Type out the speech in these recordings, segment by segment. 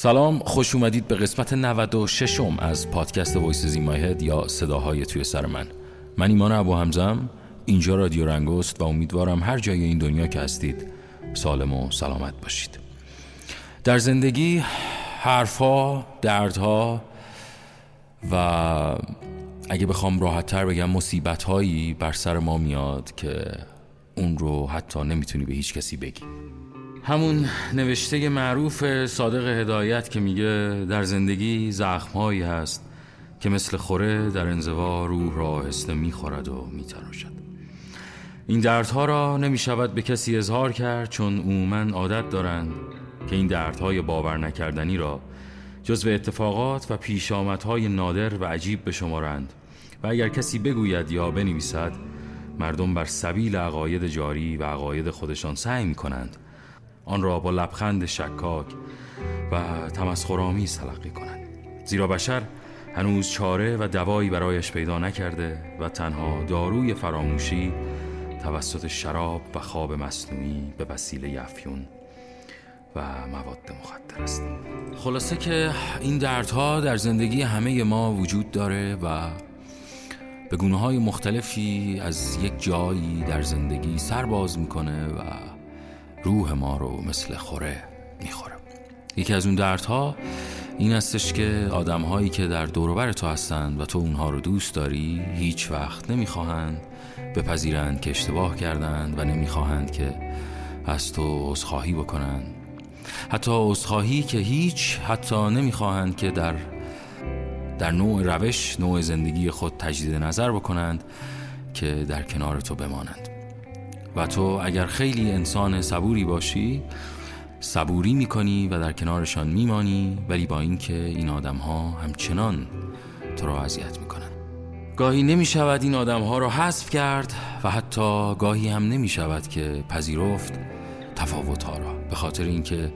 سلام خوش اومدید به قسمت 96 م از پادکست وایس زیمای یا صداهای توی سر من. من ایمان ابو همزم اینجا رادیو رنگوست و امیدوارم هر جای این دنیا که هستید سالم و سلامت باشید. در زندگی حرفها دردها و اگه بخوام راحت تر بگم مصیبت هایی بر سر ما میاد که اون رو حتی نمی‌تونی به هیچ کسی بگی. همون نوشته معروف صادق هدایت که میگه در زندگی زخمهایی هست که مثل خوره در انزوا روح را آهسته می‌خورد و میتراشد. این دردها را نمی‌شود به کسی اظهار کرد چون عموما عادت دارند که این دردهای باور نکردنی را جزو اتفاقات و پیش آمدهای نادر و عجیب به شمارند و اگر کسی بگوید یا بنویسد مردم بر سبیل عقاید جاری و عقاید خودشان سعی می کنند آن را با لبخند شکاک و تمسخرآمیز تلقی کنند زیرا بشر هنوز چاره و دوایی برایش پیدا نکرده و تنها داروی فراموشی توسط شراب و خواب مصنوعی به وسیله افیون و مواد مخدر است. خلاصه که این دردها در زندگی همه ما وجود داره و به گونه های مختلفی از یک جایی در زندگی سر باز می‌کنه و روح ما رو مثل خوره می‌خوره. یکی از اون دردها این استش که آدم هایی که در دوروبر تو هستند و تو اونها رو دوست داری هیچ وقت نمی‌خواهند بپذیرند که اشتباه کردند و نمی‌خواهند که از تو عذرخواهی بکنند. حتی عذرخواهی که هیچ حتی نمی‌خواهند که در در نوع روش نوع زندگی خود تجدید نظر بکنند که در کنار تو بمانند. و تو اگر خیلی انسان صبوری باشی صبوری می‌کنی و در کنارشان میمانی ولی با اینکه این آدم ها همچنان تو را اذیت می‌کنند گاهی نمی شود این آدم ها را حذف کرد و حتی گاهی هم نمی شود که پذیرفت تفاوت ها را. به خاطر اینکه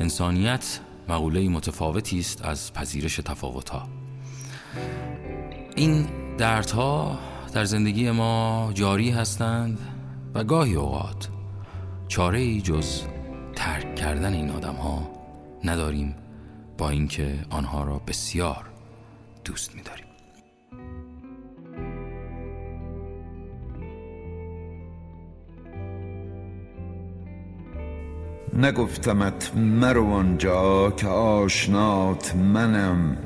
انسانیت مقوله متفاوتی است از پذیرش تفاوت ها این دردها در زندگی ما جاری هستند و گاهی اوقات چاره ای جز ترک کردن این آدم ها نداریم با اینکه آنها را بسیار دوست می‌داریم. نگفتمت مرو آنجا که آشنات منم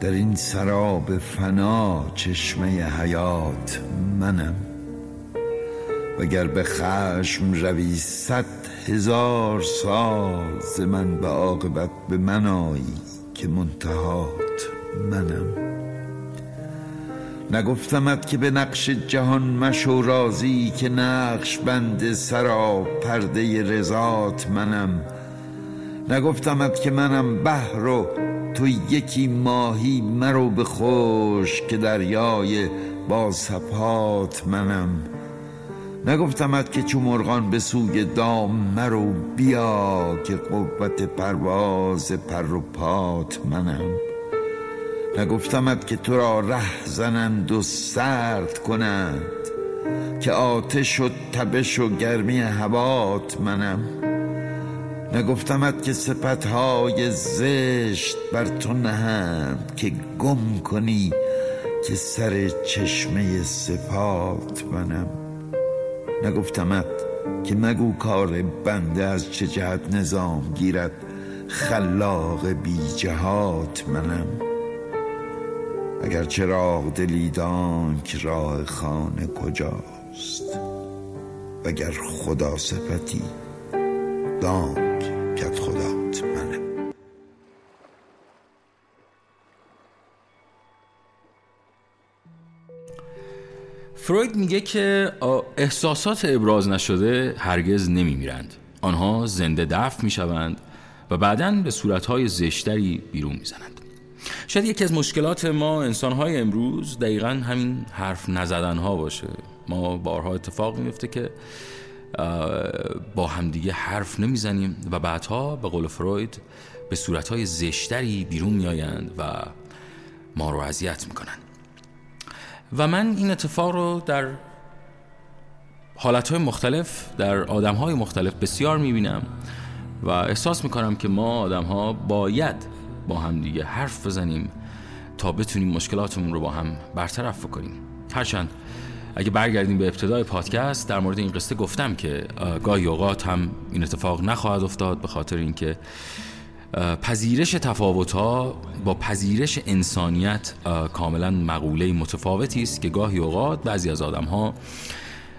در این سراب فنا چشمه حیات منم وگر به خشم روی صد هزار سال ز من به عاقبت به من آیی که منتهات منم. نگفتمت که به نقش جهان مشو رازی که نقش بند سرا پرده رضات منم. نگفتمت که منم بحر و تو یکی ماهی مرو به خوش که دریای با سپات منم. نگفتمت که چو مرغان به سوی دام مرو بیا که قوت پرواز پر و پات منم. نگفتمت که تو را ره زنند و سرد کنند که آتش و تبش و گرمی هوات منم. نگفتمت که سپتهای زشت بر تو نهند که گم کنی که سر چشمه سپات منم. نگفتمت که مگو کار بنده از چه جهت نظام گیرد؟ خلاق بی جهات منم. اگر چراغ دلیدان که راه خانه کجاست؟ وگر خدا صفتی دان فروید میگه که احساسات ابراز نشده هرگز نمیمیرند. آنها زنده دفع می‌شوند و بعدا به صورتهای زشتری بیرون می‌زنند. شاید یکی از مشکلات ما انسانهای امروز دقیقا همین حرف نزدن ها باشه. ما بارها اتفاق میفته که با همدیگه حرف نمی‌زنیم و بعدها به قول فروید به صورتهای زشتری بیرون میآیند و ما رو اذیت می‌کنند. و من این اتفاق رو در حالتهای مختلف در آدمهای مختلف بسیار می‌بینم و احساس می‌کنم که ما آدم ها باید با هم دیگه حرف بزنیم تا بتونیم مشکلاتمون رو با هم برطرف کنیم هرچند اگه برگردیم به ابتدای پادکست در مورد این قصه گفتم که گاهی اوقات هم این اتفاق نخواهد افتاد به خاطر اینکه پذیرش تفاوت ها با پذیرش انسانیت کاملا مقوله متفاوتی است که گاهی اوقات بعضی از آدم ها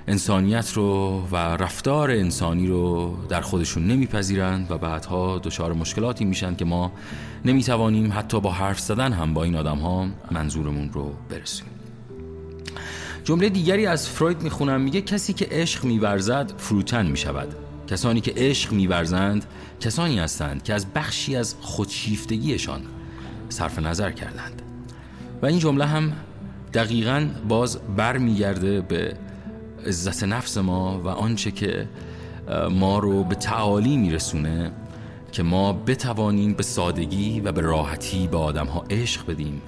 انسانیت رو و رفتار انسانی رو در خودشون نمیپذیرند و بعدها دچار مشکلاتی میشن که ما نمی‌توانیم حتی با حرف زدن هم با این آدم ها منظورمون رو برسیم جمله دیگری از فروید می‌خونم میگه کسی که عشق میورزد فروتن می‌شود. کسانی که عشق میورزند کسانی هستند که از بخشی از خودشیفتگیشان صرف نظر کردند. و این جمله هم دقیقا باز برمیگرده به عزت نفس ما و آنچه که ما رو به تعالی میرسونه که ما بتوانیم به سادگی و به راحتی به آدم ها عشق بدیم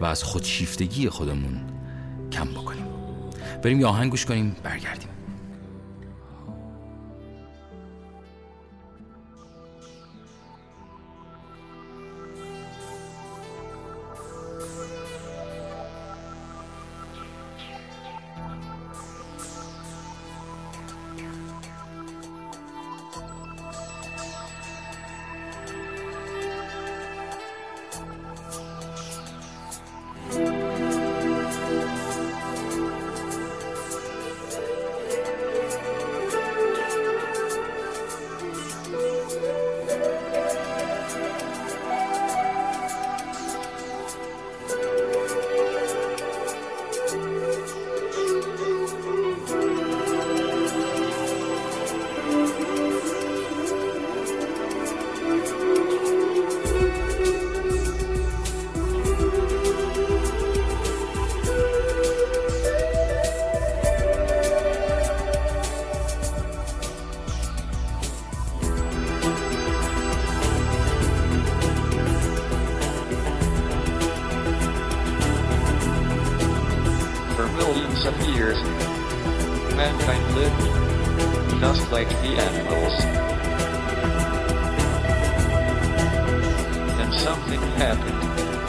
و از خودشیفتگی خودمون کم بکنیم. بریم یه آهنگ گوش کنیم برگردیم. Like the animals. Then something happened,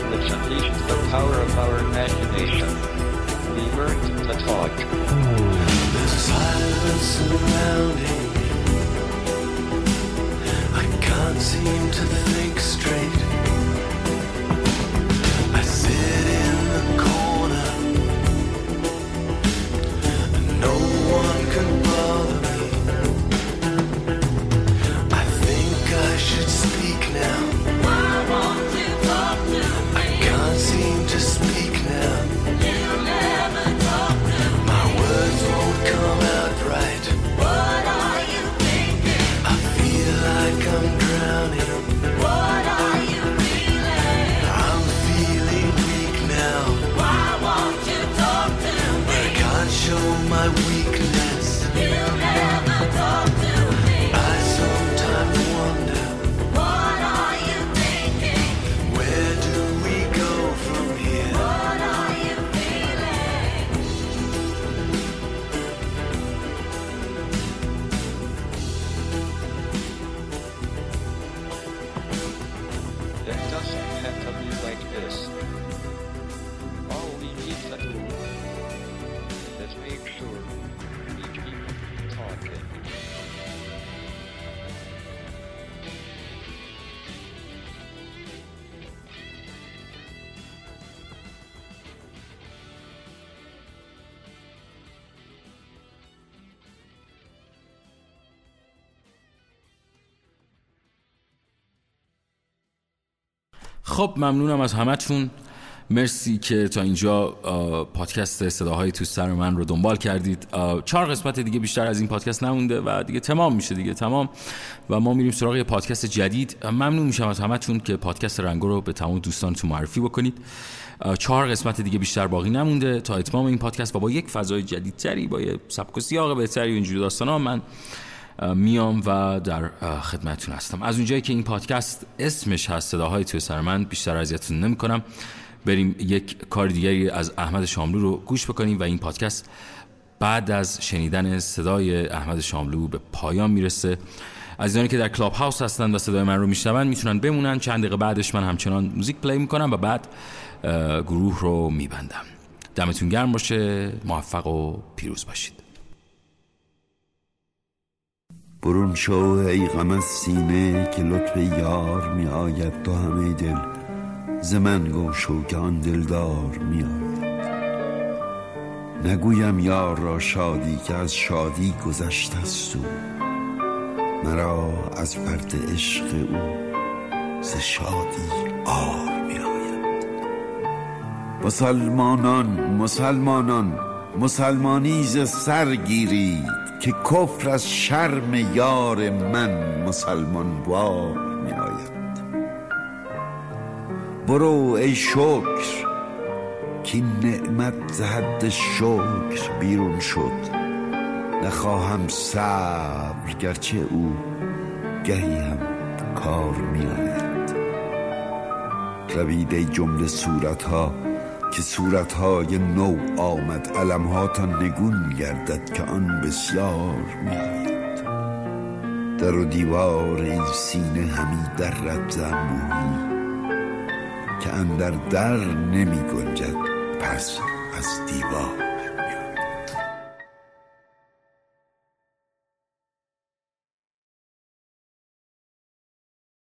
which unleashed the power of our imagination. We learned to talk. There's silence surrounding me. I can't seem to think straight. I sit in the corner. خب ممنونم از همتون. مرسی که تا اینجا پادکست صداهای تو سر من رو دنبال کردید. چهار قسمت دیگه بیشتر از این پادکست نمونده و دیگه تمام میشه دیگه تمام. و ما میریم سراغ یه پادکست جدید. ممنون میشم از همتون که پادکست رنگو رو به تمام دوستانتون معرفی بکنید. چهار قسمت دیگه بیشتر باقی نمونده. تا اتمام این پادکست و با یک فضای جدیدتری با یه سبک و سیاق بهتری و اینجور داستانا من میام و در خدمتتون هستم. از اونجایی که این پادکست اسمش هست صداهای توی سر من بیشتر اذیتتون نمی‌کنم. بریم یک کار دیگری از احمد شاملو رو گوش بکنیم و این پادکست بعد از شنیدن صدای احمد شاملو به پایان می‌رسه. عزیزانی که در کلاب هاوس هستن و صدای من رو میشنون می‌تونن بمونن. چند دقیقه بعدش من همچنان موزیک play می‌کنم و بعد گروه رو میبندم. دمتون گرم باشه موفق و پیروز باشید. برون شو ای غم از سینه که لطف یار می آید تو همه دل. ز من گم شو که آن دلدار می آید. نگویم یار را شادی که از شادی گذشته است او. مرا از فرد عشق او ز شادی آر می آید. مسلمانان مسلمانان مسلمانی ز سر گیرید. که کفر از شرم یار من مسلمان وار می آید برو ای شکر که نعمت ز حد شکر بیرون شد. نخواهم صبر گرچه او گهی هم کار می آید روید ای جمله صورت ها که صورت های نو آمد علم ها تا نگون گردد که آن بسیار می آید در و دیوار این سینه همی در زنبوهی که اندر در نمی گنجد پس از دیوار.